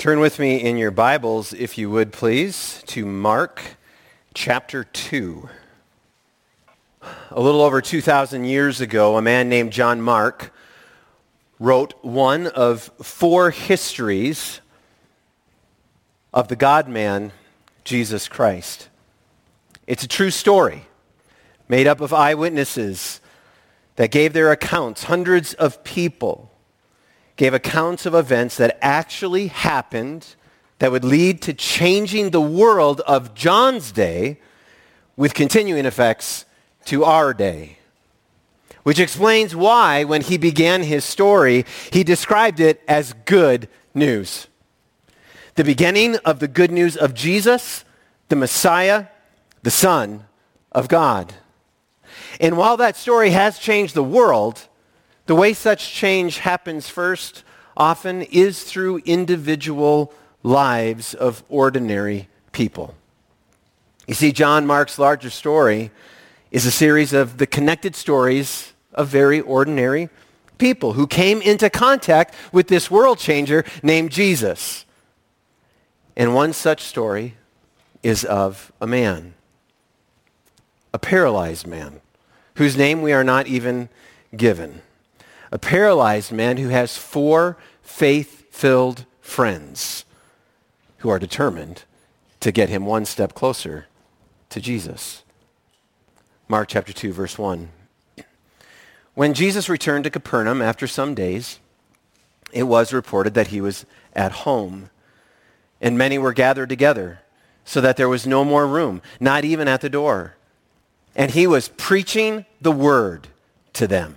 Turn with me in your Bibles, if you would please, to Mark chapter 2. A little over 2,000 years ago, a man named John Mark wrote one of four histories of the God-man, Jesus Christ. It's a true story made up of eyewitnesses that gave their accounts, hundreds of people gave accounts of events that actually happened that would lead to changing the world of John's day with continuing effects to our day. Which explains why, when he began his story, he described it as good news. The beginning of the good news of Jesus, the Messiah, the Son of God. And while that story has changed the world, the way such change happens first often is through individual lives of ordinary people. You see, John Mark's larger story is a series of the connected stories of very ordinary people who came into contact with this world changer named Jesus. And one such story is of a man, a paralyzed man, whose name we are not even given a paralyzed man who has four faith-filled friends who are determined to get him one step closer to Jesus. Mark chapter 2, verse 1. When Jesus returned to Capernaum after some days, it was reported that he was at home, and many were gathered together, so that there was no more room, not even at the door. And he was preaching the word to them.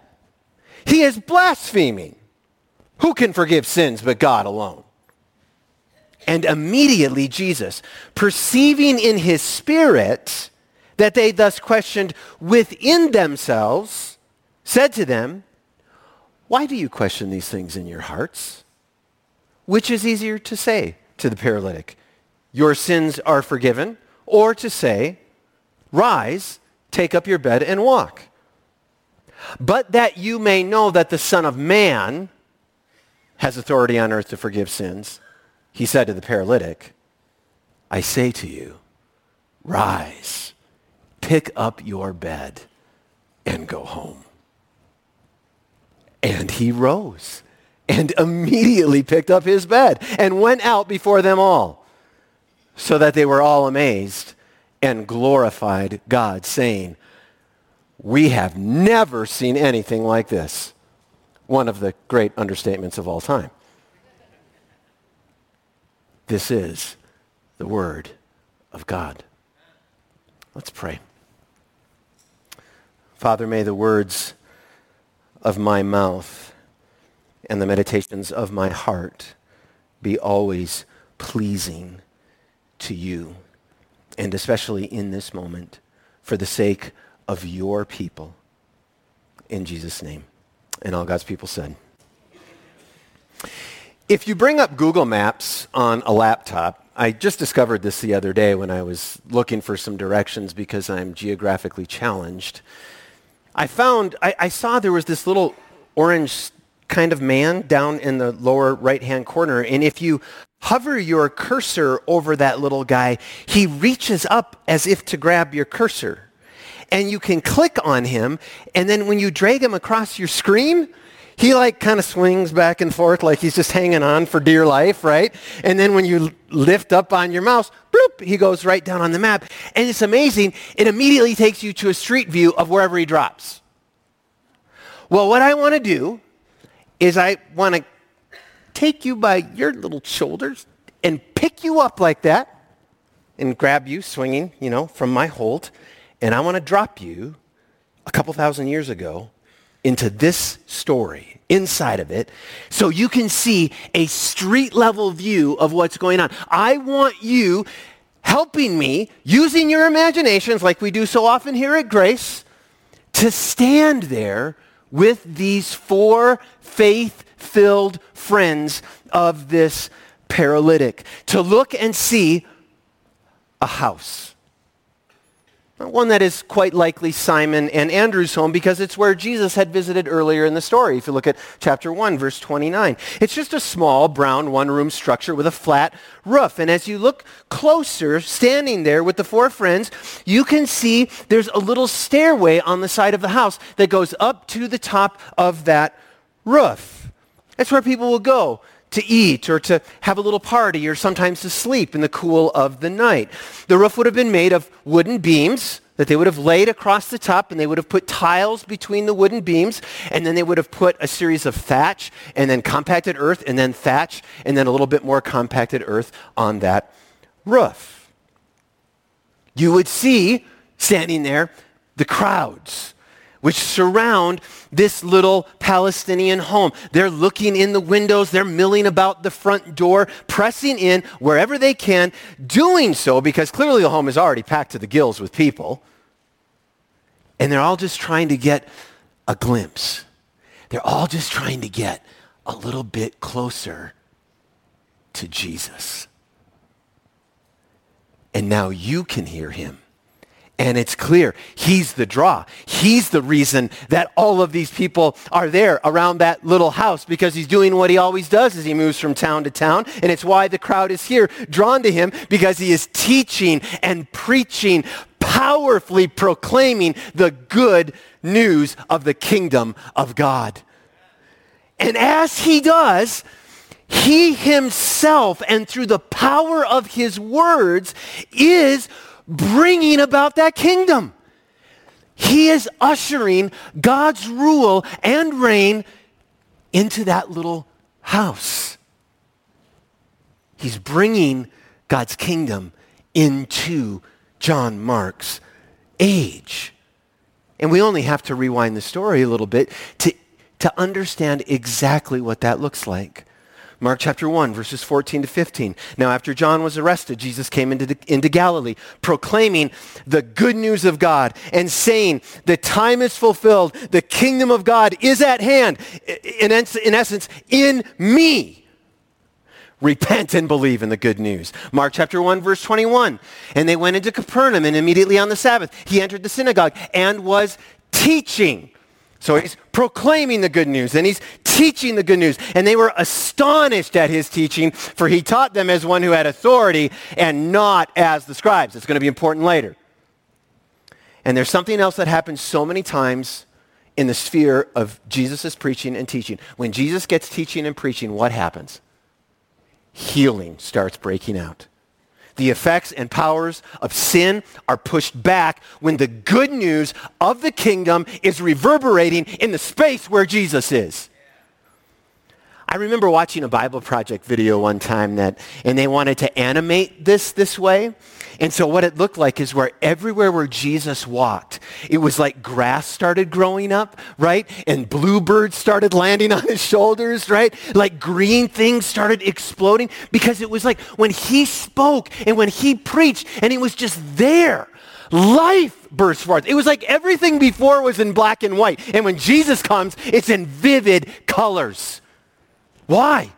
He is blaspheming. Who can forgive sins but God alone? And immediately Jesus, perceiving in his spirit that they thus questioned within themselves, said to them, Why do you question these things in your hearts? Which is easier to say to the paralytic, Your sins are forgiven, or to say, Rise, take up your bed and walk? But that you may know that the Son of Man has authority on earth to forgive sins, he said to the paralytic, I say to you, rise, pick up your bed, and go home. And he rose and immediately picked up his bed and went out before them all, so that they were all amazed and glorified God, saying, we have never seen anything like this. One of the great understatements of all time. This is the Word of God. Let's pray. Father, may the words of my mouth and the meditations of my heart be always pleasing to you, and especially in this moment, for the sake of your people. In Jesus' name. And all God's people said. If you bring up Google Maps on a laptop, I just discovered this the other day when I was looking for some directions because I'm geographically challenged. I found, I, I saw there was this little orange kind of man down in the lower right-hand corner. And if you hover your cursor over that little guy, he reaches up as if to grab your cursor and you can click on him, and then when you drag him across your screen, he like kind of swings back and forth like he's just hanging on for dear life, right? And then when you lift up on your mouse, bloop, he goes right down on the map. And it's amazing. It immediately takes you to a street view of wherever he drops. Well, what I want to do is I want to take you by your little shoulders and pick you up like that and grab you swinging, you know, from my hold and I want to drop you a couple thousand years ago into this story, inside of it, so you can see a street level view of what's going on. I want you helping me, using your imaginations like we do so often here at Grace, to stand there with these four faith-filled friends of this paralytic, to look and see a house one that is quite likely Simon and Andrew's home because it's where Jesus had visited earlier in the story. If you look at chapter 1, verse 29. It's just a small brown one-room structure with a flat roof. And as you look closer, standing there with the four friends, you can see there's a little stairway on the side of the house that goes up to the top of that roof. That's where people will go to eat or to have a little party or sometimes to sleep in the cool of the night. The roof would have been made of wooden beams that they would have laid across the top and they would have put tiles between the wooden beams and then they would have put a series of thatch and then compacted earth and then thatch and then a little bit more compacted earth on that roof. You would see standing there the crowds which surround this little Palestinian home. They're looking in the windows, they're milling about the front door, pressing in wherever they can, doing so because clearly the home is already packed to the gills with people. And they're all just trying to get a glimpse. They're all just trying to get a little bit closer to Jesus. And now you can hear him and it's clear he's the draw. He's the reason that all of these people are there around that little house because he's doing what he always does as he moves from town to town. And it's why the crowd is here drawn to him because he is teaching and preaching, powerfully proclaiming the good news of the kingdom of God. And as he does, he himself and through the power of his words is bringing about that kingdom. He is ushering God's rule and reign into that little house. He's bringing God's kingdom into John Mark's age. And we only have to rewind the story a little bit to, to understand exactly what that looks like. Mark chapter 1, verses 14 to 15. Now, after John was arrested, Jesus came into, the, into Galilee, proclaiming the good news of God and saying, The time is fulfilled, the kingdom of God is at hand. In, in essence, in me. Repent and believe in the good news. Mark chapter 1, verse 21. And they went into Capernaum, and immediately on the Sabbath, he entered the synagogue and was teaching. So he's proclaiming the good news and he's teaching the good news. And they were astonished at his teaching, for he taught them as one who had authority and not as the scribes. It's going to be important later. And there's something else that happens so many times in the sphere of Jesus' preaching and teaching. When Jesus gets teaching and preaching, what happens? Healing starts breaking out the effects and powers of sin are pushed back when the good news of the kingdom is reverberating in the space where Jesus is. I remember watching a Bible Project video one time that, and they wanted to animate this this way. And so what it looked like is where everywhere where Jesus walked, it was like grass started growing up, right? And bluebirds started landing on his shoulders, right? Like green things started exploding because it was like when he spoke and when he preached and he was just there life burst forth. It was like everything before was in black and white. And when Jesus comes, it's in vivid colors. Why?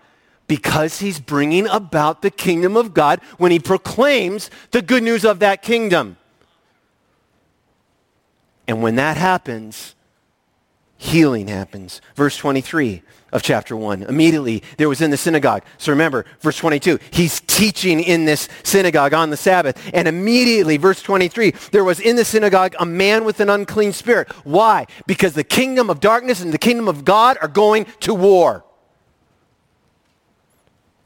because he's bringing about the kingdom of God when he proclaims the good news of that kingdom. And when that happens, healing happens. Verse 23 of chapter 1. Immediately there was in the synagogue. So remember, verse 22, he's teaching in this synagogue on the Sabbath. And immediately, verse 23, there was in the synagogue a man with an unclean spirit. Why? Because the kingdom of darkness and the kingdom of God are going to war.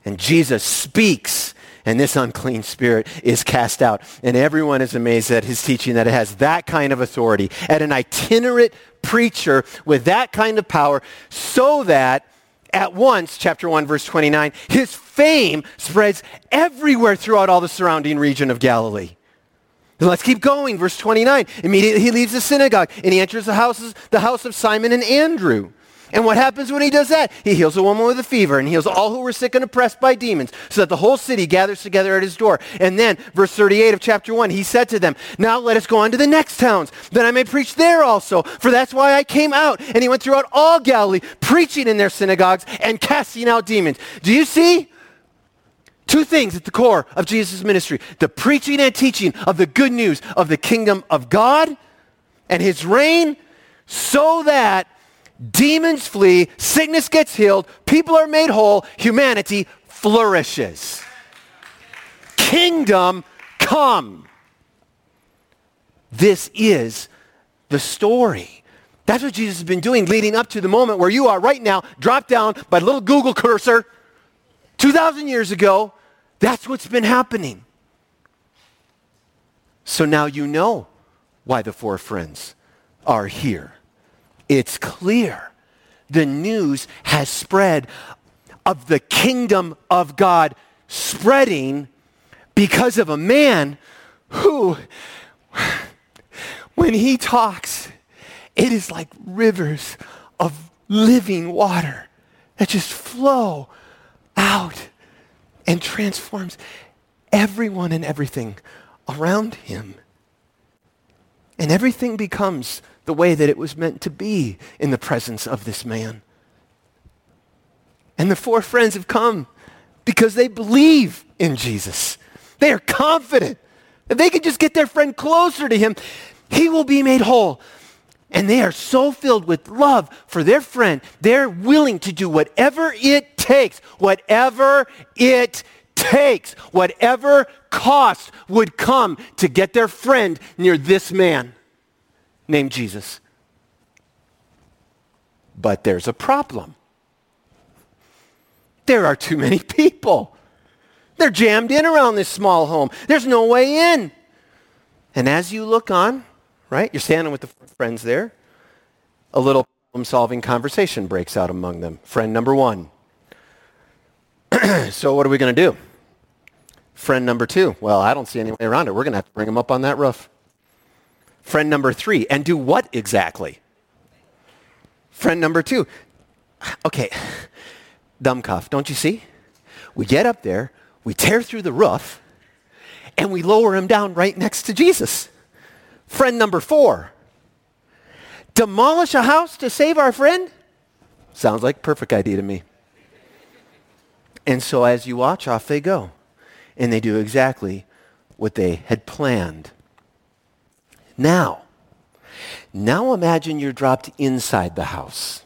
And Jesus speaks and this unclean spirit is cast out. And everyone is amazed at his teaching that it has that kind of authority, at an itinerant preacher with that kind of power, so that at once, chapter 1, verse 29, his fame spreads everywhere throughout all the surrounding region of Galilee. Then let's keep going. Verse 29. Immediately he leaves the synagogue and he enters the, houses, the house of Simon and Andrew. And what happens when he does that? He heals a woman with a fever and heals all who were sick and oppressed by demons so that the whole city gathers together at his door. And then, verse 38 of chapter 1, he said to them, Now let us go on to the next towns, that I may preach there also, for that's why I came out. And he went throughout all Galilee, preaching in their synagogues and casting out demons. Do you see? Two things at the core of Jesus' ministry the preaching and teaching of the good news of the kingdom of God and his reign, so that demons flee, sickness gets healed, people are made whole, humanity flourishes. Kingdom come. This is the story. That's what Jesus has been doing leading up to the moment where you are right now, dropped down by little Google cursor 2,000 years ago. That's what's been happening. So now you know why the four friends are here. It's clear. The news has spread of the kingdom of God spreading because of a man who, when he talks, it is like rivers of living water that just flow out and transforms everyone and everything around him. And everything becomes the way that it was meant to be in the presence of this man. And the four friends have come because they believe in Jesus. They are confident that they can just get their friend closer to him, he will be made whole. And they are so filled with love for their friend, they're willing to do whatever it takes, whatever it takes, whatever cost would come to get their friend near this man named Jesus. But there's a problem. There are too many people. They're jammed in around this small home. There's no way in. And as you look on, right? You're standing with the friends there. A little problem-solving conversation breaks out among them. Friend number one. so what are we going to do? Friend number two. Well, I don't see any way around it. We're going to have to bring him up on that roof. Friend number three. And do what exactly? Friend number two. Okay, dumb cuff, don't you see? We get up there, we tear through the roof, and we lower him down right next to Jesus. Friend number four. Demolish a house to save our friend? Sounds like perfect idea to me. And so as you watch, off they go. And they do exactly what they had planned. Now, now imagine you're dropped inside the house.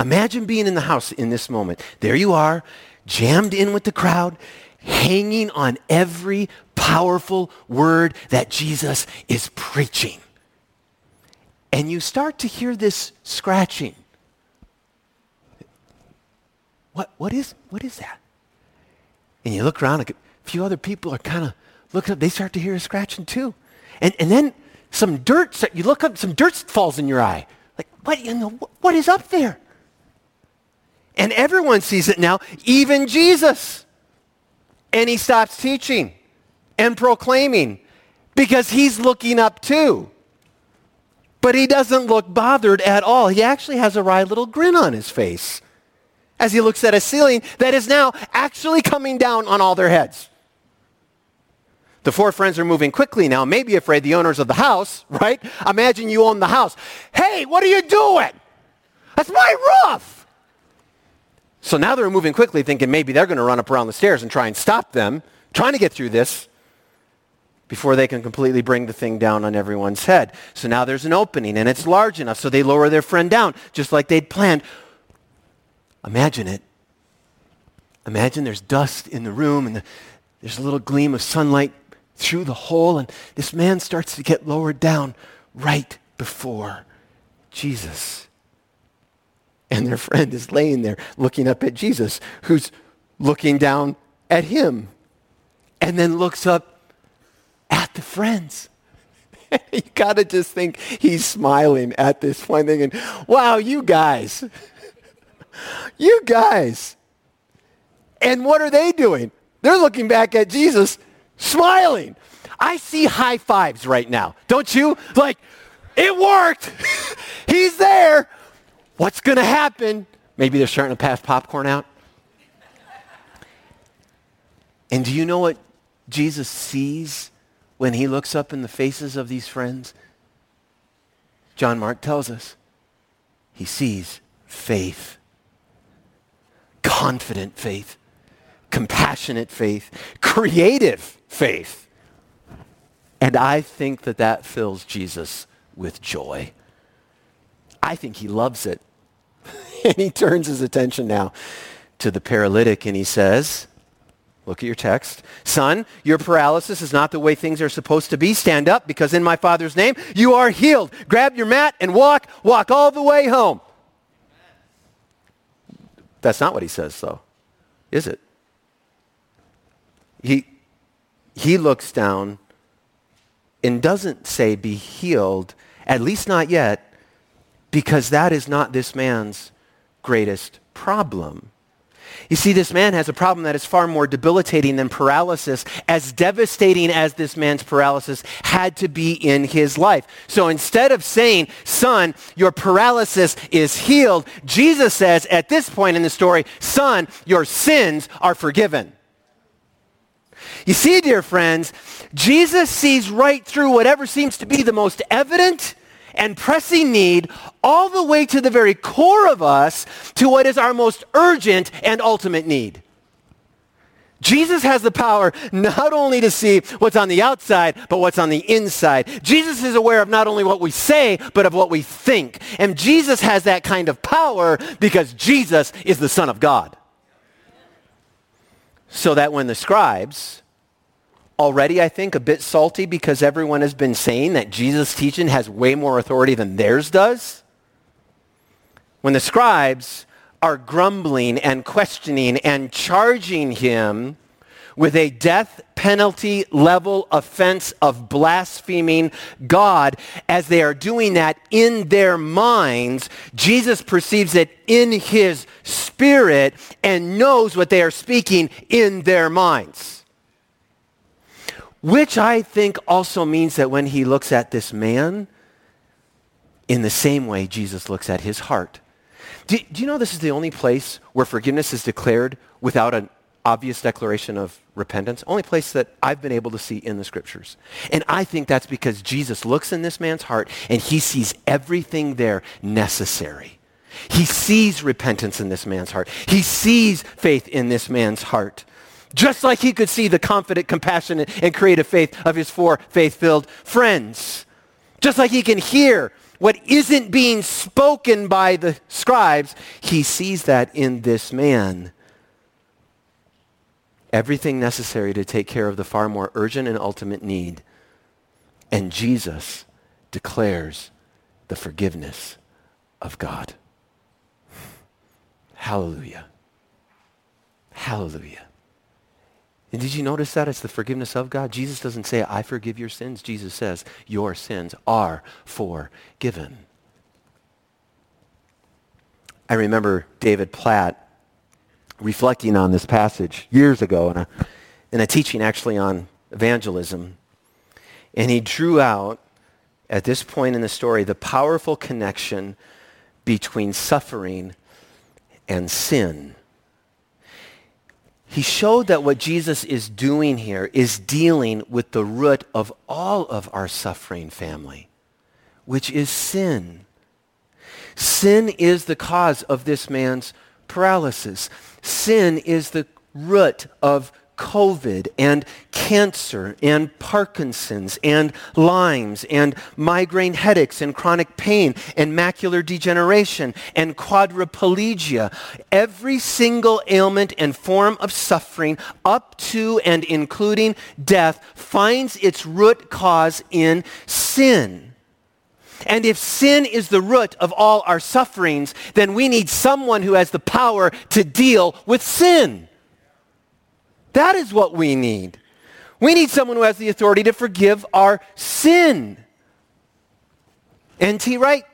Imagine being in the house in this moment. There you are, jammed in with the crowd, hanging on every powerful word that Jesus is preaching. And you start to hear this scratching. What, what, is, what is that? And you look around, a few other people are kind of looking up. They start to hear a scratching too. And, and then some dirt, you look up, some dirt falls in your eye. Like, what, you know, what is up there? And everyone sees it now, even Jesus. And he stops teaching and proclaiming because he's looking up too. But he doesn't look bothered at all. He actually has a wry little grin on his face as he looks at a ceiling that is now actually coming down on all their heads. The four friends are moving quickly now, maybe afraid the owners of the house, right? Imagine you own the house. Hey, what are you doing? That's my roof. So now they're moving quickly, thinking maybe they're going to run up around the stairs and try and stop them, trying to get through this before they can completely bring the thing down on everyone's head. So now there's an opening, and it's large enough, so they lower their friend down, just like they'd planned. Imagine it. Imagine there's dust in the room, and the, there's a little gleam of sunlight through the hole, and this man starts to get lowered down right before Jesus. And their friend is laying there looking up at Jesus, who's looking down at him, and then looks up at the friends. you got to just think he's smiling at this point, thinking, wow, you guys, you guys. And what are they doing? They're looking back at Jesus smiling. I see high fives right now. Don't you? Like, it worked. He's there. What's going to happen? Maybe they're starting to pass popcorn out. And do you know what Jesus sees when he looks up in the faces of these friends? John Mark tells us he sees faith, confident faith, compassionate faith, creative faith. And I think that that fills Jesus with joy. I think he loves it. and he turns his attention now to the paralytic and he says, Look at your text. Son, your paralysis is not the way things are supposed to be. Stand up because in my Father's name you are healed. Grab your mat and walk. Walk all the way home. That's not what he says, though, is it? He, he looks down and doesn't say, be healed, at least not yet, because that is not this man's greatest problem. You see, this man has a problem that is far more debilitating than paralysis, as devastating as this man's paralysis had to be in his life. So instead of saying, son, your paralysis is healed, Jesus says at this point in the story, son, your sins are forgiven. You see, dear friends, Jesus sees right through whatever seems to be the most evident and pressing need all the way to the very core of us to what is our most urgent and ultimate need. Jesus has the power not only to see what's on the outside, but what's on the inside. Jesus is aware of not only what we say, but of what we think. And Jesus has that kind of power because Jesus is the Son of God. So that when the scribes already, I think, a bit salty because everyone has been saying that Jesus' teaching has way more authority than theirs does. When the scribes are grumbling and questioning and charging him with a death penalty level offense of blaspheming God, as they are doing that in their minds, Jesus perceives it in his spirit and knows what they are speaking in their minds. Which I think also means that when he looks at this man, in the same way Jesus looks at his heart. Do, do, you know this is the only place where forgiveness is declared without an obvious declaration of repentance? Only place that I've been able to see in the scriptures. And I think that's because Jesus looks in this man's heart and he sees everything there necessary. He sees repentance in this man's heart. He sees faith in this man's heart. Just like he could see the confident, compassionate, and creative faith of his four faith-filled friends. Just like he can hear what isn't being spoken by the scribes, he sees that in this man. Everything necessary to take care of the far more urgent and ultimate need. And Jesus declares the forgiveness of God. Hallelujah. Hallelujah. And did you notice that? It's the forgiveness of God. Jesus doesn't say, I forgive your sins. Jesus says, your sins are forgiven. I remember David Platt reflecting on this passage years ago in a, in a teaching actually on evangelism. And he drew out, at this point in the story, the powerful connection between suffering and sin. He showed that what Jesus is doing here is dealing with the root of all of our suffering family, which is sin. Sin is the cause of this man's paralysis. Sin is the root of COVID and cancer and Parkinson's and Lyme's and migraine headaches and chronic pain and macular degeneration and quadriplegia. Every single ailment and form of suffering up to and including death finds its root cause in sin. And if sin is the root of all our sufferings, then we need someone who has the power to deal with sin. That is what we need. We need someone who has the authority to forgive our sin. N.T. Wright.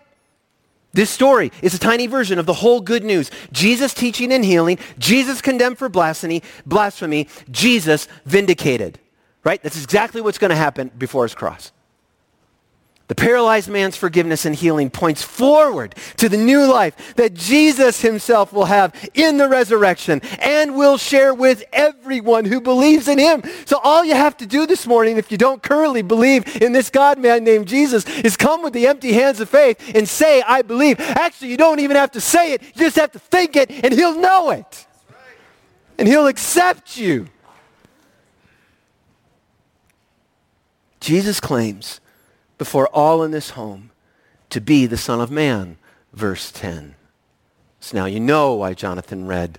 This story is a tiny version of the whole good news. Jesus teaching and healing, Jesus condemned for blasphemy, blasphemy, Jesus vindicated. Right? That's exactly what's going to happen before his cross. The paralyzed man's forgiveness and healing points forward to the new life that Jesus himself will have in the resurrection and will share with everyone who believes in him. So all you have to do this morning, if you don't currently believe in this God man named Jesus, is come with the empty hands of faith and say, I believe. Actually, you don't even have to say it. You just have to think it and he'll know it. And he'll accept you. Jesus claims before all in this home to be the Son of Man, verse 10. So now you know why Jonathan read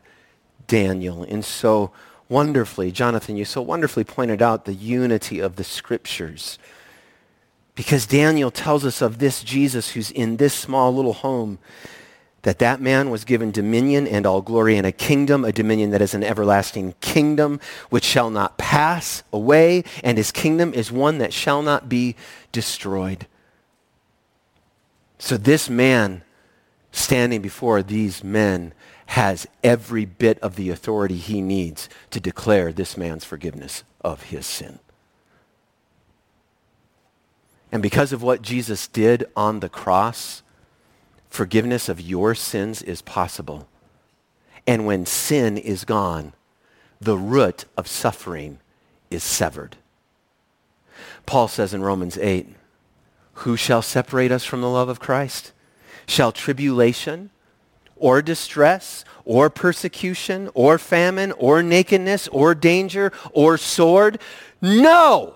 Daniel and so wonderfully, Jonathan, you so wonderfully pointed out the unity of the scriptures. Because Daniel tells us of this Jesus who's in this small little home that that man was given dominion and all glory and a kingdom, a dominion that is an everlasting kingdom which shall not pass away, and his kingdom is one that shall not be destroyed. So this man standing before these men has every bit of the authority he needs to declare this man's forgiveness of his sin. And because of what Jesus did on the cross, forgiveness of your sins is possible. And when sin is gone, the root of suffering is severed. Paul says in Romans 8, who shall separate us from the love of Christ? Shall tribulation or distress or persecution or famine or nakedness or danger or sword? No!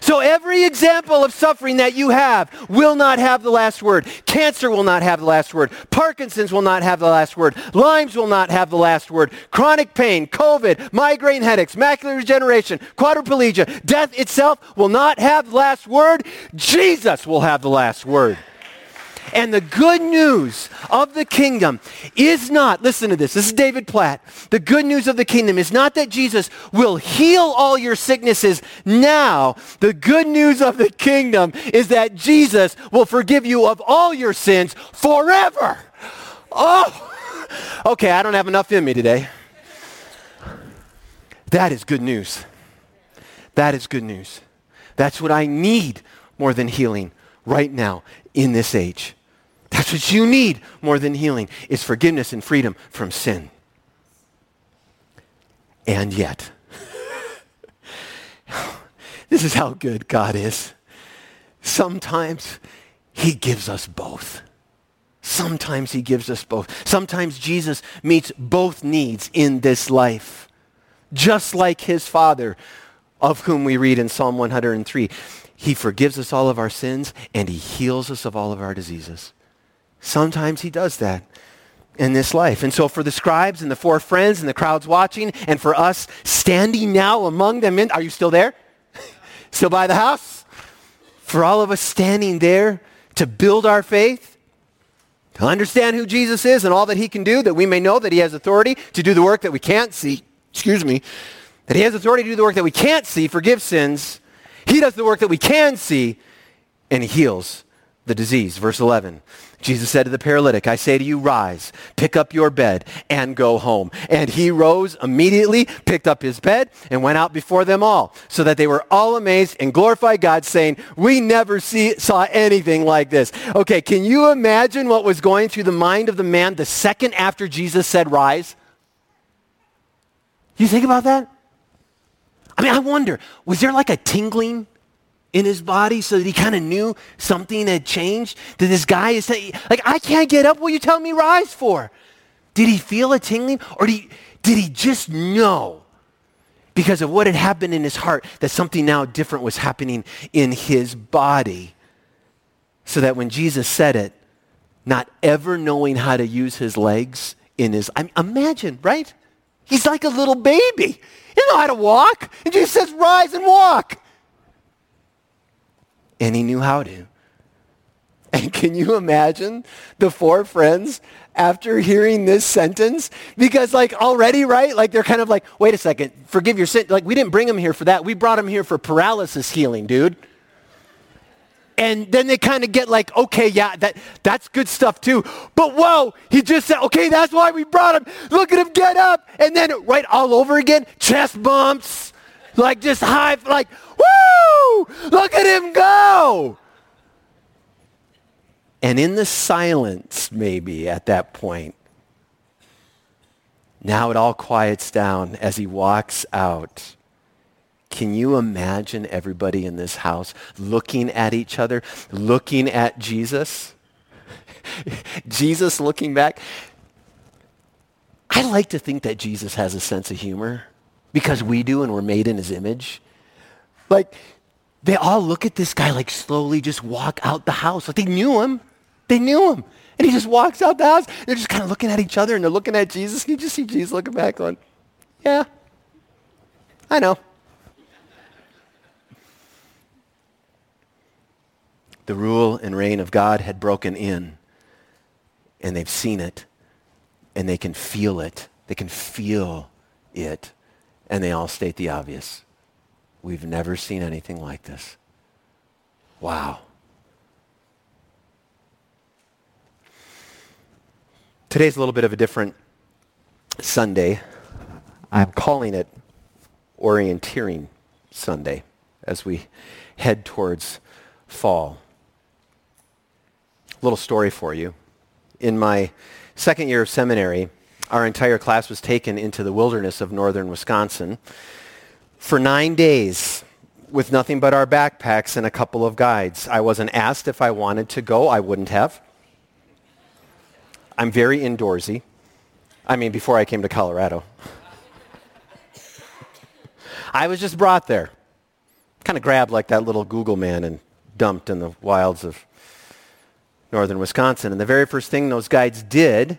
So every example of suffering that you have will not have the last word. Cancer will not have the last word. Parkinson's will not have the last word. Lyme's will not have the last word. Chronic pain, COVID, migraine headaches, macular degeneration, quadriplegia, death itself will not have the last word. Jesus will have the last word. And the good news of the kingdom is not, listen to this, this is David Platt. The good news of the kingdom is not that Jesus will heal all your sicknesses now. The good news of the kingdom is that Jesus will forgive you of all your sins forever. Oh, okay, I don't have enough in me today. That is good news. That is good news. That's what I need more than healing right now in this age. That's what you need more than healing is forgiveness and freedom from sin. And yet, this is how good God is. Sometimes he gives us both. Sometimes he gives us both. Sometimes Jesus meets both needs in this life, just like his Father, of whom we read in Psalm 103. He forgives us all of our sins and he heals us of all of our diseases. Sometimes he does that in this life. And so for the scribes and the four friends and the crowds watching, and for us standing now among them, in, are you still there? still by the house? For all of us standing there to build our faith, to understand who Jesus is and all that he can do, that we may know that he has authority to do the work that we can't see. Excuse me. That he has authority to do the work that we can't see, forgive sins. He does the work that we can see, and he heals the disease. Verse 11. Jesus said to the paralytic, I say to you, rise, pick up your bed, and go home. And he rose immediately, picked up his bed, and went out before them all, so that they were all amazed and glorified God, saying, we never see, saw anything like this. Okay, can you imagine what was going through the mind of the man the second after Jesus said, rise? You think about that? I mean, I wonder, was there like a tingling in his body so that he kind of knew something had changed? That this guy is like, I can't get up. What you tell me rise for? Did he feel a tingling or did he, did he just know because of what had happened in his heart that something now different was happening in his body? So that when Jesus said it, not ever knowing how to use his legs in his, I mean, imagine, right? He's like a little baby. He doesn't know how to walk. And Jesus says, rise and walk and he knew how to. And can you imagine the four friends after hearing this sentence? Because like already, right? Like they're kind of like, wait a second, forgive your sin. Like we didn't bring him here for that. We brought him here for paralysis healing, dude. And then they kind of get like, okay, yeah, that, that's good stuff too. But whoa, he just said, okay, that's why we brought him. Look at him get up. And then right all over again, chest bumps, like just high, like, woo, look at him go. And in the silence, maybe at that point, now it all quiets down as he walks out. Can you imagine everybody in this house looking at each other, looking at Jesus? Jesus looking back. I like to think that Jesus has a sense of humor because we do and we're made in his image. Like, they all look at this guy like slowly just walk out the house. Like they knew him. They knew him. And he just walks out the house. They're just kind of looking at each other and they're looking at Jesus. You just see Jesus looking back going, yeah, I know. The rule and reign of God had broken in. And they've seen it. And they can feel it. They can feel it. And they all state the obvious. We've never seen anything like this. Wow. Today's a little bit of a different Sunday. I'm calling it Orienteering Sunday as we head towards fall. Little story for you. In my second year of seminary, our entire class was taken into the wilderness of northern Wisconsin for nine days with nothing but our backpacks and a couple of guides. I wasn't asked if I wanted to go. I wouldn't have. I'm very indoorsy. I mean, before I came to Colorado. I was just brought there. Kind of grabbed like that little Google man and dumped in the wilds of northern Wisconsin. And the very first thing those guides did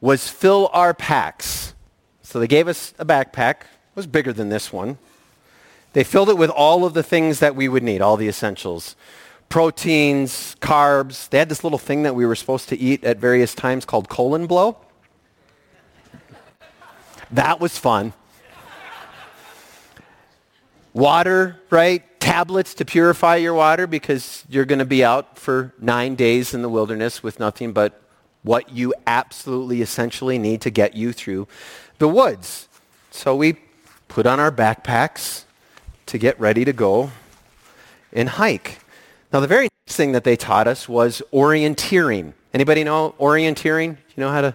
was fill our packs. So they gave us a backpack. Was bigger than this one. They filled it with all of the things that we would need, all the essentials proteins, carbs. They had this little thing that we were supposed to eat at various times called colon blow. That was fun. Water, right? Tablets to purify your water because you're going to be out for nine days in the wilderness with nothing but what you absolutely essentially need to get you through the woods. So we put on our backpacks to get ready to go and hike. Now, the very next thing that they taught us was orienteering. Anybody know orienteering? You know how to?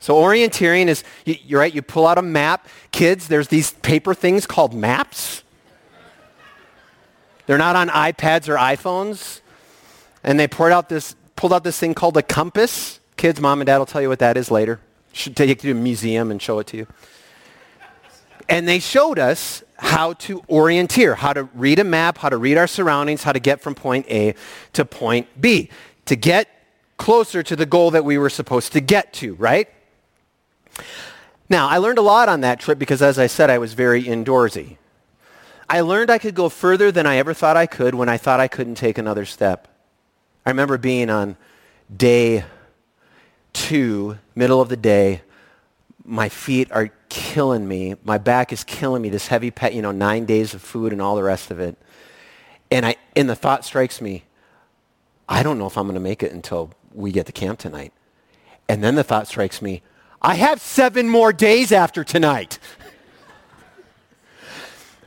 So orienteering is, you, you're right, you pull out a map. Kids, there's these paper things called maps. They're not on iPads or iPhones. And they poured out this, pulled out this thing called a compass. Kids, mom and dad will tell you what that is later. Should take you to a museum and show it to you. And they showed us how to orienteer, how to read a map, how to read our surroundings, how to get from point A to point B, to get closer to the goal that we were supposed to get to, right? Now, I learned a lot on that trip because, as I said, I was very indoorsy. I learned I could go further than I ever thought I could when I thought I couldn't take another step. I remember being on day two, middle of the day, my feet are killing me. My back is killing me. This heavy pet, you know, nine days of food and all the rest of it. And I, and the thought strikes me, I don't know if I'm going to make it until we get to camp tonight. And then the thought strikes me, I have seven more days after tonight.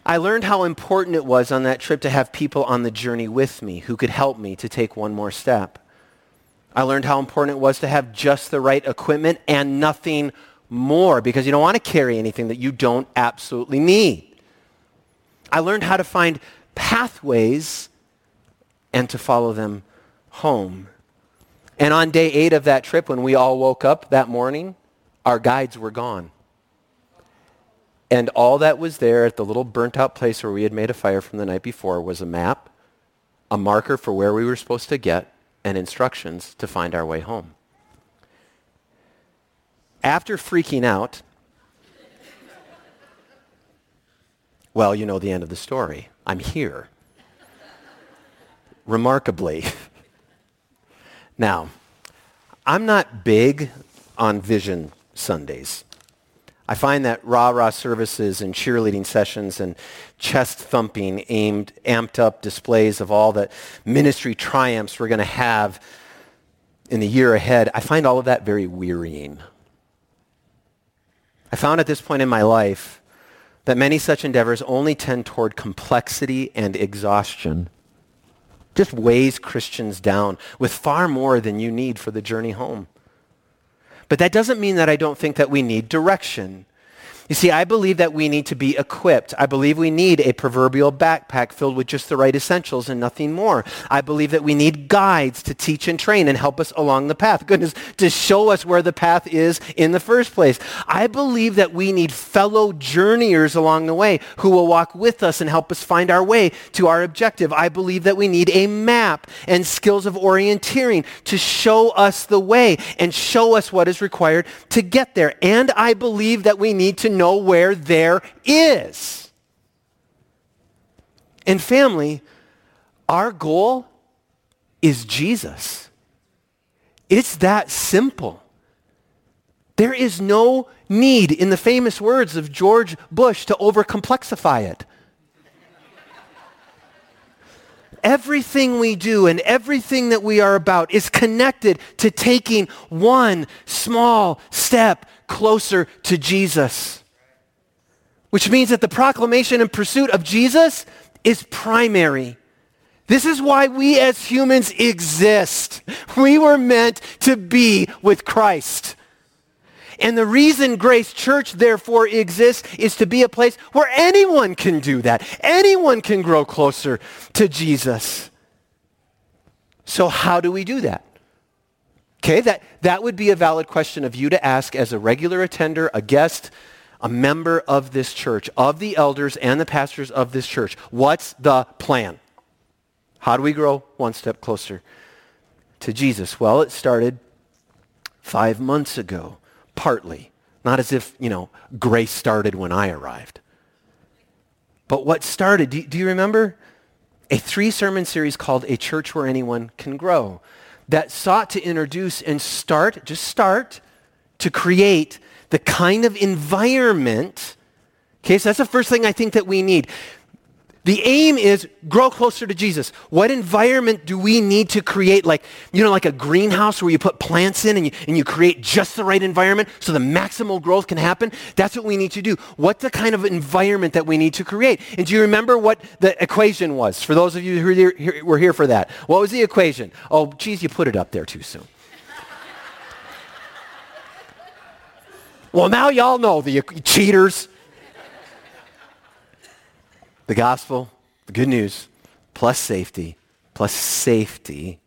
I learned how important it was on that trip to have people on the journey with me who could help me to take one more step. I learned how important it was to have just the right equipment and nothing more because you don't want to carry anything that you don't absolutely need. I learned how to find pathways and to follow them home. And on day eight of that trip, when we all woke up that morning, our guides were gone. And all that was there at the little burnt out place where we had made a fire from the night before was a map, a marker for where we were supposed to get, and instructions to find our way home after freaking out, well, you know the end of the story. I'm here. Remarkably, Now, I'm not big on Vision Sundays. I find that rah-rah services and cheerleading sessions and chest thumping aimed, amped up displays of all the ministry triumphs we're going to have in the year ahead, I find all of that very wearying. I found at this point in my life that many such endeavors only tend toward complexity and exhaustion. Just weighs Christians down with far more than you need for the journey home. But that doesn't mean that I don't think that we need direction. You see, I believe that we need to be equipped. I believe we need a proverbial backpack filled with just the right essentials and nothing more. I believe that we need guides to teach and train and help us along the path. Goodness, to show us where the path is in the first place. I believe that we need fellow journeyers along the way who will walk with us and help us find our way to our objective. I believe that we need a map and skills of orienteering to show us the way and show us what is required to get there. And I believe that we need to know where there is. In family, our goal is Jesus. It's that simple. There is no need, in the famous words of George Bush, to overcomplexify it. everything we do and everything that we are about is connected to taking one small step closer to Jesus which means that the proclamation and pursuit of Jesus is primary. This is why we as humans exist. We were meant to be with Christ. And the reason Grace Church therefore exists is to be a place where anyone can do that. Anyone can grow closer to Jesus. So how do we do that? Okay, that, that would be a valid question of you to ask as a regular attender, a guest, a member of this church, of the elders and the pastors of this church. What's the plan? How do we grow one step closer to Jesus? Well, it started five months ago, partly. Not as if, you know, grace started when I arrived. But what started, do, do you remember? A three-sermon series called A Church Where Anyone Can Grow that sought to introduce and start, just start, to create the kind of environment, okay, so that's the first thing I think that we need. The aim is grow closer to Jesus. What environment do we need to create? Like, you know, like a greenhouse where you put plants in and you, and you create just the right environment so the maximal growth can happen? That's what we need to do. What's the kind of environment that we need to create? And do you remember what the equation was? For those of you who were here for that. What was the equation? Oh, geez, you put it up there too soon. Well, now y'all know the cheaters. the gospel, the good news, plus safety, plus safety,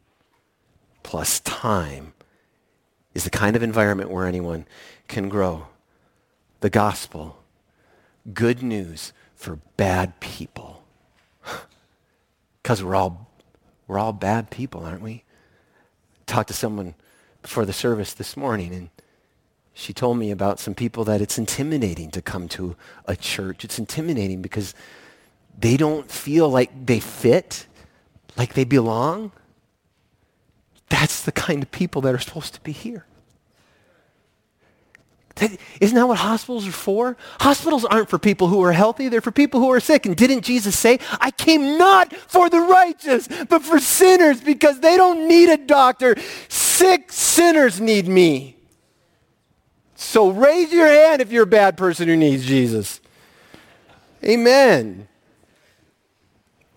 plus time is the kind of environment where anyone can grow. The gospel, good news for bad people. Because we're all, we're all bad people, aren't we? Talked to someone before the service this morning, and she told me about some people that it's intimidating to come to a church. It's intimidating because they don't feel like they fit, like they belong. That's the kind of people that are supposed to be here. is isn't that what hospitals are for? Hospitals aren't for people who are healthy, they're for people who are sick. And didn't Jesus say, I came not for the righteous, but for sinners because they don't need a doctor. Sick sinners need me. So raise your hand if you're a bad person who needs Jesus. Amen.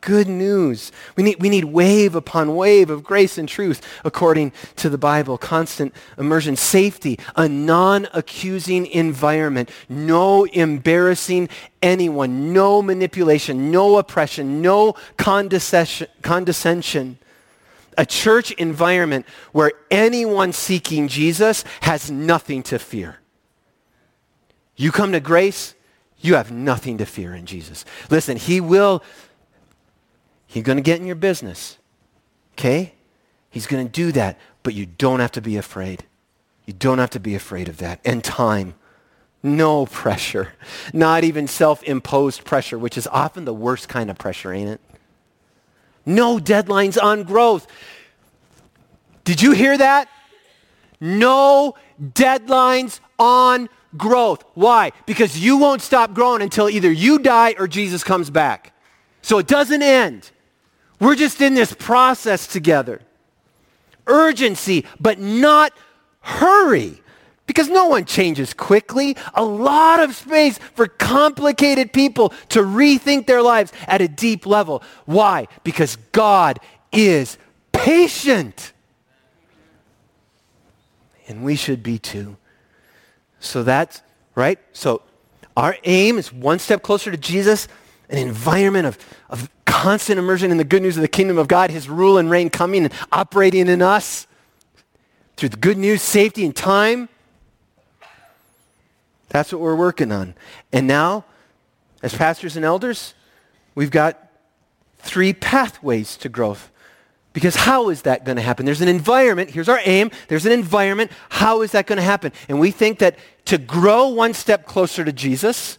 Good news. We need, we need wave upon wave of grace and truth according to the Bible. Constant immersion, safety, a non-accusing environment, no embarrassing anyone, no manipulation, no oppression, no condescension. condescension a church environment where anyone seeking Jesus has nothing to fear. You come to grace, you have nothing to fear in Jesus. Listen, he will, he's going to get in your business. Okay? He's going to do that, but you don't have to be afraid. You don't have to be afraid of that. And time. No pressure. Not even self-imposed pressure, which is often the worst kind of pressure, ain't it? No deadlines on growth. Did you hear that? No deadlines on growth. Why? Because you won't stop growing until either you die or Jesus comes back. So it doesn't end. We're just in this process together. Urgency, but not hurry. Because no one changes quickly. A lot of space for complicated people to rethink their lives at a deep level. Why? Because God is patient. And we should be too. So that's, right? So our aim is one step closer to Jesus, an environment of, of constant immersion in the good news of the kingdom of God, his rule and reign coming and operating in us through the good news, safety, and time. That's what we're working on. And now, as pastors and elders, we've got three pathways to growth. Because how is that going to happen? There's an environment. Here's our aim. There's an environment. How is that going to happen? And we think that to grow one step closer to Jesus,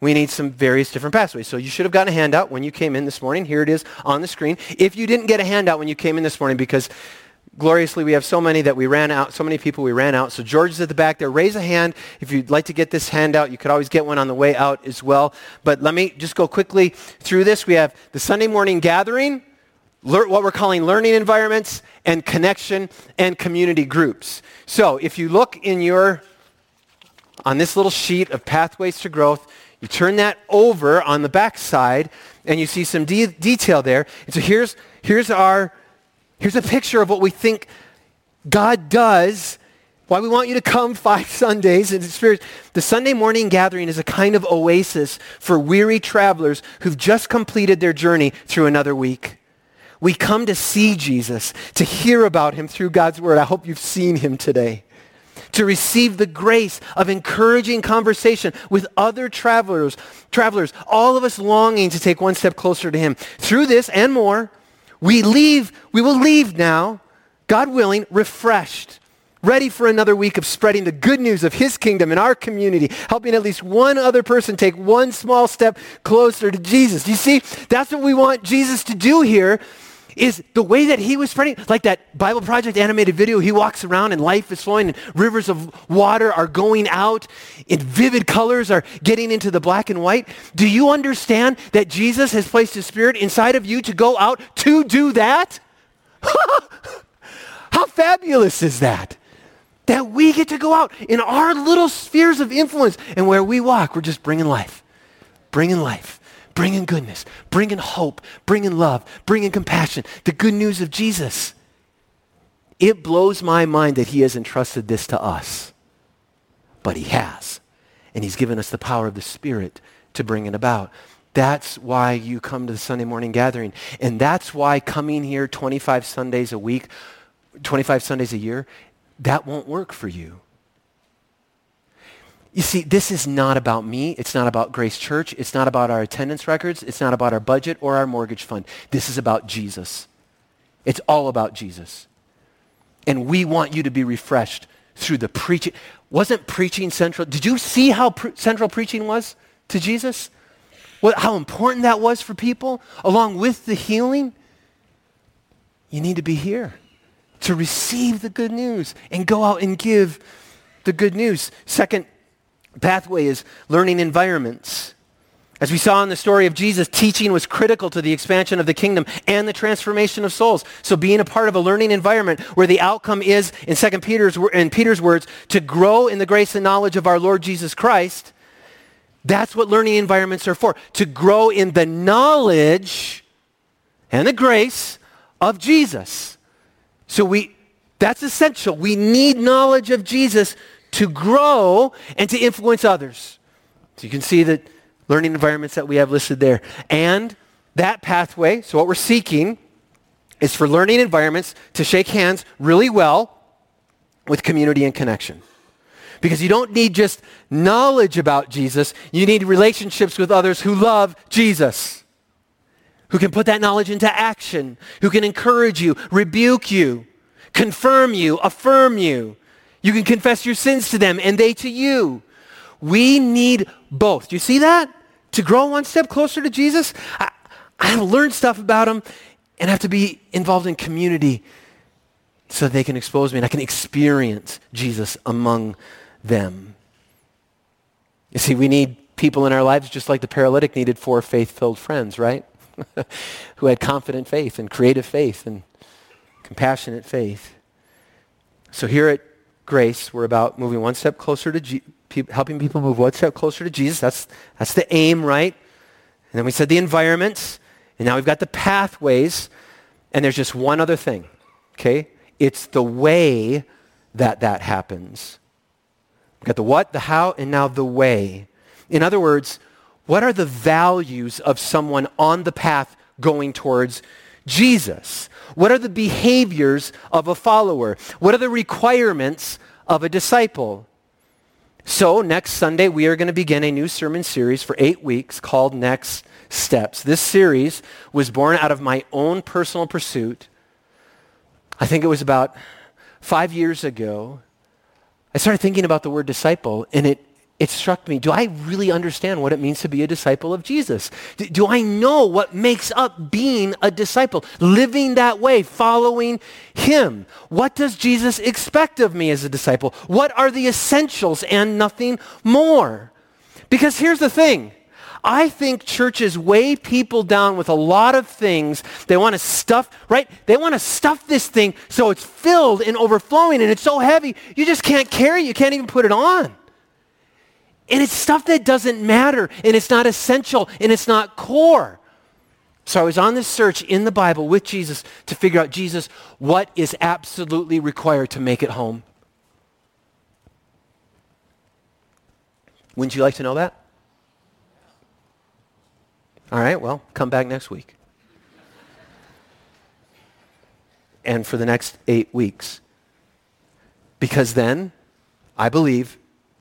we need some various different pathways. So you should have gotten a handout when you came in this morning. Here it is on the screen. If you didn't get a handout when you came in this morning because gloriously, we have so many that we ran out, so many people we ran out. So George is at the back there. Raise a hand if you'd like to get this handout. You could always get one on the way out as well. But let me just go quickly through this. We have the Sunday morning gathering, what we're calling learning environments, and connection and community groups. So if you look in your, on this little sheet of pathways to growth, you turn that over on the back side, and you see some de- detail there. And so here's, here's our Here's a picture of what we think God does, why we want you to come five Sundays and experience. The Sunday morning gathering is a kind of oasis for weary travelers who've just completed their journey through another week. We come to see Jesus, to hear about him through God's word. I hope you've seen him today. To receive the grace of encouraging conversation with other travelers, travelers, all of us longing to take one step closer to him. Through this and more, we leave, we will leave now, God willing, refreshed, ready for another week of spreading the good news of his kingdom in our community, helping at least one other person take one small step closer to Jesus. You see? That's what we want Jesus to do here is the way that he was spreading, like that Bible Project animated video, he walks around and life is flowing and rivers of water are going out and vivid colors are getting into the black and white. Do you understand that Jesus has placed his spirit inside of you to go out to do that? How fabulous is that? That we get to go out in our little spheres of influence and where we walk, we're just bringing life, bringing life bringing goodness, bringing hope, bringing love, bringing compassion, the good news of Jesus. It blows my mind that he has entrusted this to us. But he has. And he's given us the power of the Spirit to bring it about. That's why you come to the Sunday morning gathering. And that's why coming here 25 Sundays a week, 25 Sundays a year, that won't work for you. You see, this is not about me. It's not about Grace Church. It's not about our attendance records. It's not about our budget or our mortgage fund. This is about Jesus. It's all about Jesus. And we want you to be refreshed through the preaching. Wasn't preaching central? Did you see how pre- central preaching was to Jesus? What, how important that was for people, along with the healing? You need to be here to receive the good news and go out and give the good news. Second pathway is learning environments. As we saw in the story of Jesus, teaching was critical to the expansion of the kingdom and the transformation of souls. So being a part of a learning environment where the outcome is, in 2 Peter's, in Peter's words, to grow in the grace and knowledge of our Lord Jesus Christ, that's what learning environments are for. To grow in the knowledge and the grace of Jesus. So we, that's essential. We need knowledge of Jesus to grow and to influence others. So you can see the learning environments that we have listed there. And that pathway, so what we're seeking is for learning environments to shake hands really well with community and connection. Because you don't need just knowledge about Jesus, you need relationships with others who love Jesus, who can put that knowledge into action, who can encourage you, rebuke you, confirm you, affirm you, you can confess your sins to them and they to you. We need both. Do you see that? To grow one step closer to Jesus, I, I have to learn stuff about him and I have to be involved in community so they can expose me and I can experience Jesus among them. You see, we need people in our lives just like the paralytic needed four faith-filled friends, right? Who had confident faith and creative faith and compassionate faith. So here at Grace, we're about moving one step closer to Je- helping people move one step closer to Jesus. That's, that's the aim, right? And then we said the environments, and now we've got the pathways, and there's just one other thing, okay? It's the way that that happens. We've got the what, the how, and now the way. In other words, what are the values of someone on the path going towards Jesus? What are the behaviors of a follower? What are the requirements of a disciple? So next Sunday, we are going to begin a new sermon series for eight weeks called Next Steps. This series was born out of my own personal pursuit. I think it was about five years ago. I started thinking about the word disciple, and it it struck me, do I really understand what it means to be a disciple of Jesus? Do, do, I know what makes up being a disciple? Living that way, following him. What does Jesus expect of me as a disciple? What are the essentials and nothing more? Because here's the thing. I think churches weigh people down with a lot of things. They want to stuff, right? They want to stuff this thing so it's filled and overflowing and it's so heavy you just can't carry it. You can't even put it on. And it's stuff that doesn't matter, and it's not essential, and it's not core. So I was on this search in the Bible with Jesus to figure out, Jesus, what is absolutely required to make it home? Wouldn't you like to know that? All right, well, come back next week. And for the next eight weeks. Because then, I believe,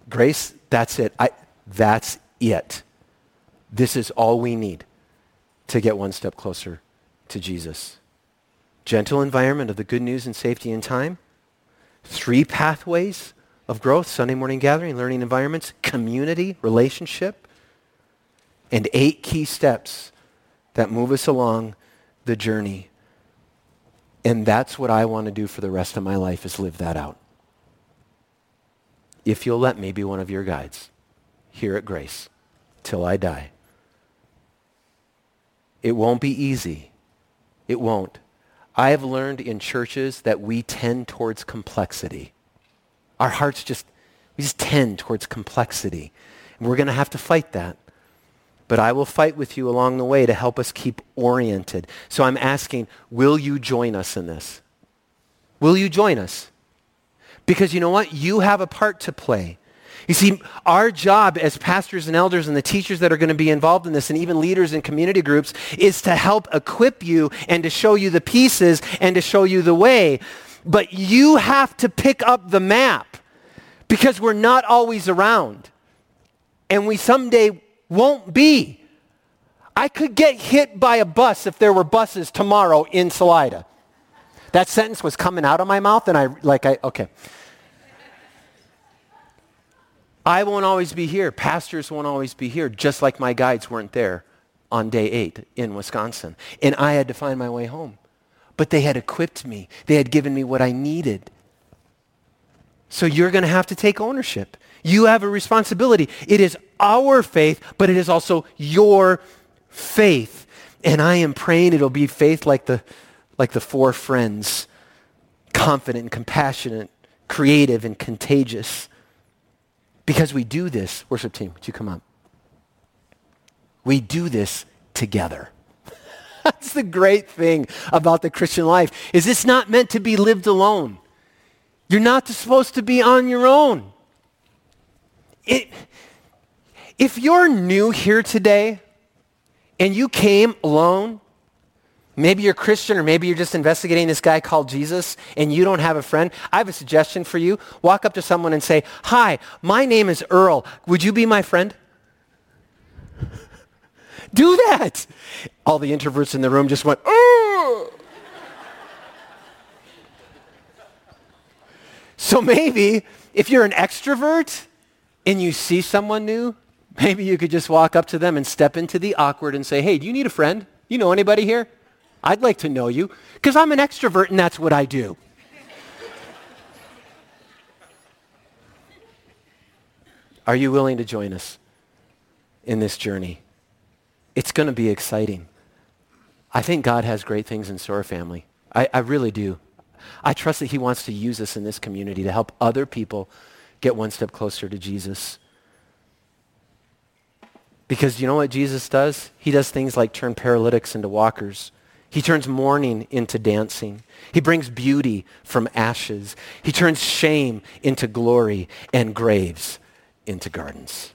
grace that's it. I, that's it. This is all we need to get one step closer to Jesus. Gentle environment of the good news and safety in time. Three pathways of growth, Sunday morning gathering, learning environments, community, relationship, and eight key steps that move us along the journey. And that's what I want to do for the rest of my life is live that out if you'll let me be one of your guides here at Grace till I die. It won't be easy. It won't. I have learned in churches that we tend towards complexity. Our hearts just, we just tend towards complexity. And we're going to have to fight that. But I will fight with you along the way to help us keep oriented. So I'm asking, will you join us in this? Will you join us? Because you know what? You have a part to play. You see, our job as pastors and elders and the teachers that are going to be involved in this and even leaders in community groups is to help equip you and to show you the pieces and to show you the way. But you have to pick up the map because we're not always around. And we someday won't be. I could get hit by a bus if there were buses tomorrow in Salida. That sentence was coming out of my mouth and I like I okay. I won't always be here. Pastors won't always be here, just like my guides weren't there on day eight in Wisconsin. And I had to find my way home. But they had equipped me. They had given me what I needed. So you're going to have to take ownership. You have a responsibility. It is our faith, but it is also your faith. And I am praying it'll be faith like the, like the four friends, confident and compassionate, creative and contagious. Because we do this, worship team, would you come up? We do this together. That's the great thing about the Christian life is it's not meant to be lived alone. You're not supposed to be on your own. It, if you're new here today and you came alone, Maybe you're Christian or maybe you're just investigating this guy called Jesus and you don't have a friend. I have a suggestion for you. Walk up to someone and say, hi, my name is Earl. Would you be my friend? Do that. All the introverts in the room just went, oh. so maybe if you're an extrovert and you see someone new, maybe you could just walk up to them and step into the awkward and say, hey, do you need a friend? You know anybody here? I'd like to know you because I'm an extrovert and that's what I do. Are you willing to join us in this journey? It's going to be exciting. I think God has great things in store, family. I, I really do. I trust that he wants to use us in this community to help other people get one step closer to Jesus. Because you know what Jesus does? He does things like turn paralytics into walkers. He turns mourning into dancing. He brings beauty from ashes. He turns shame into glory and graves into gardens.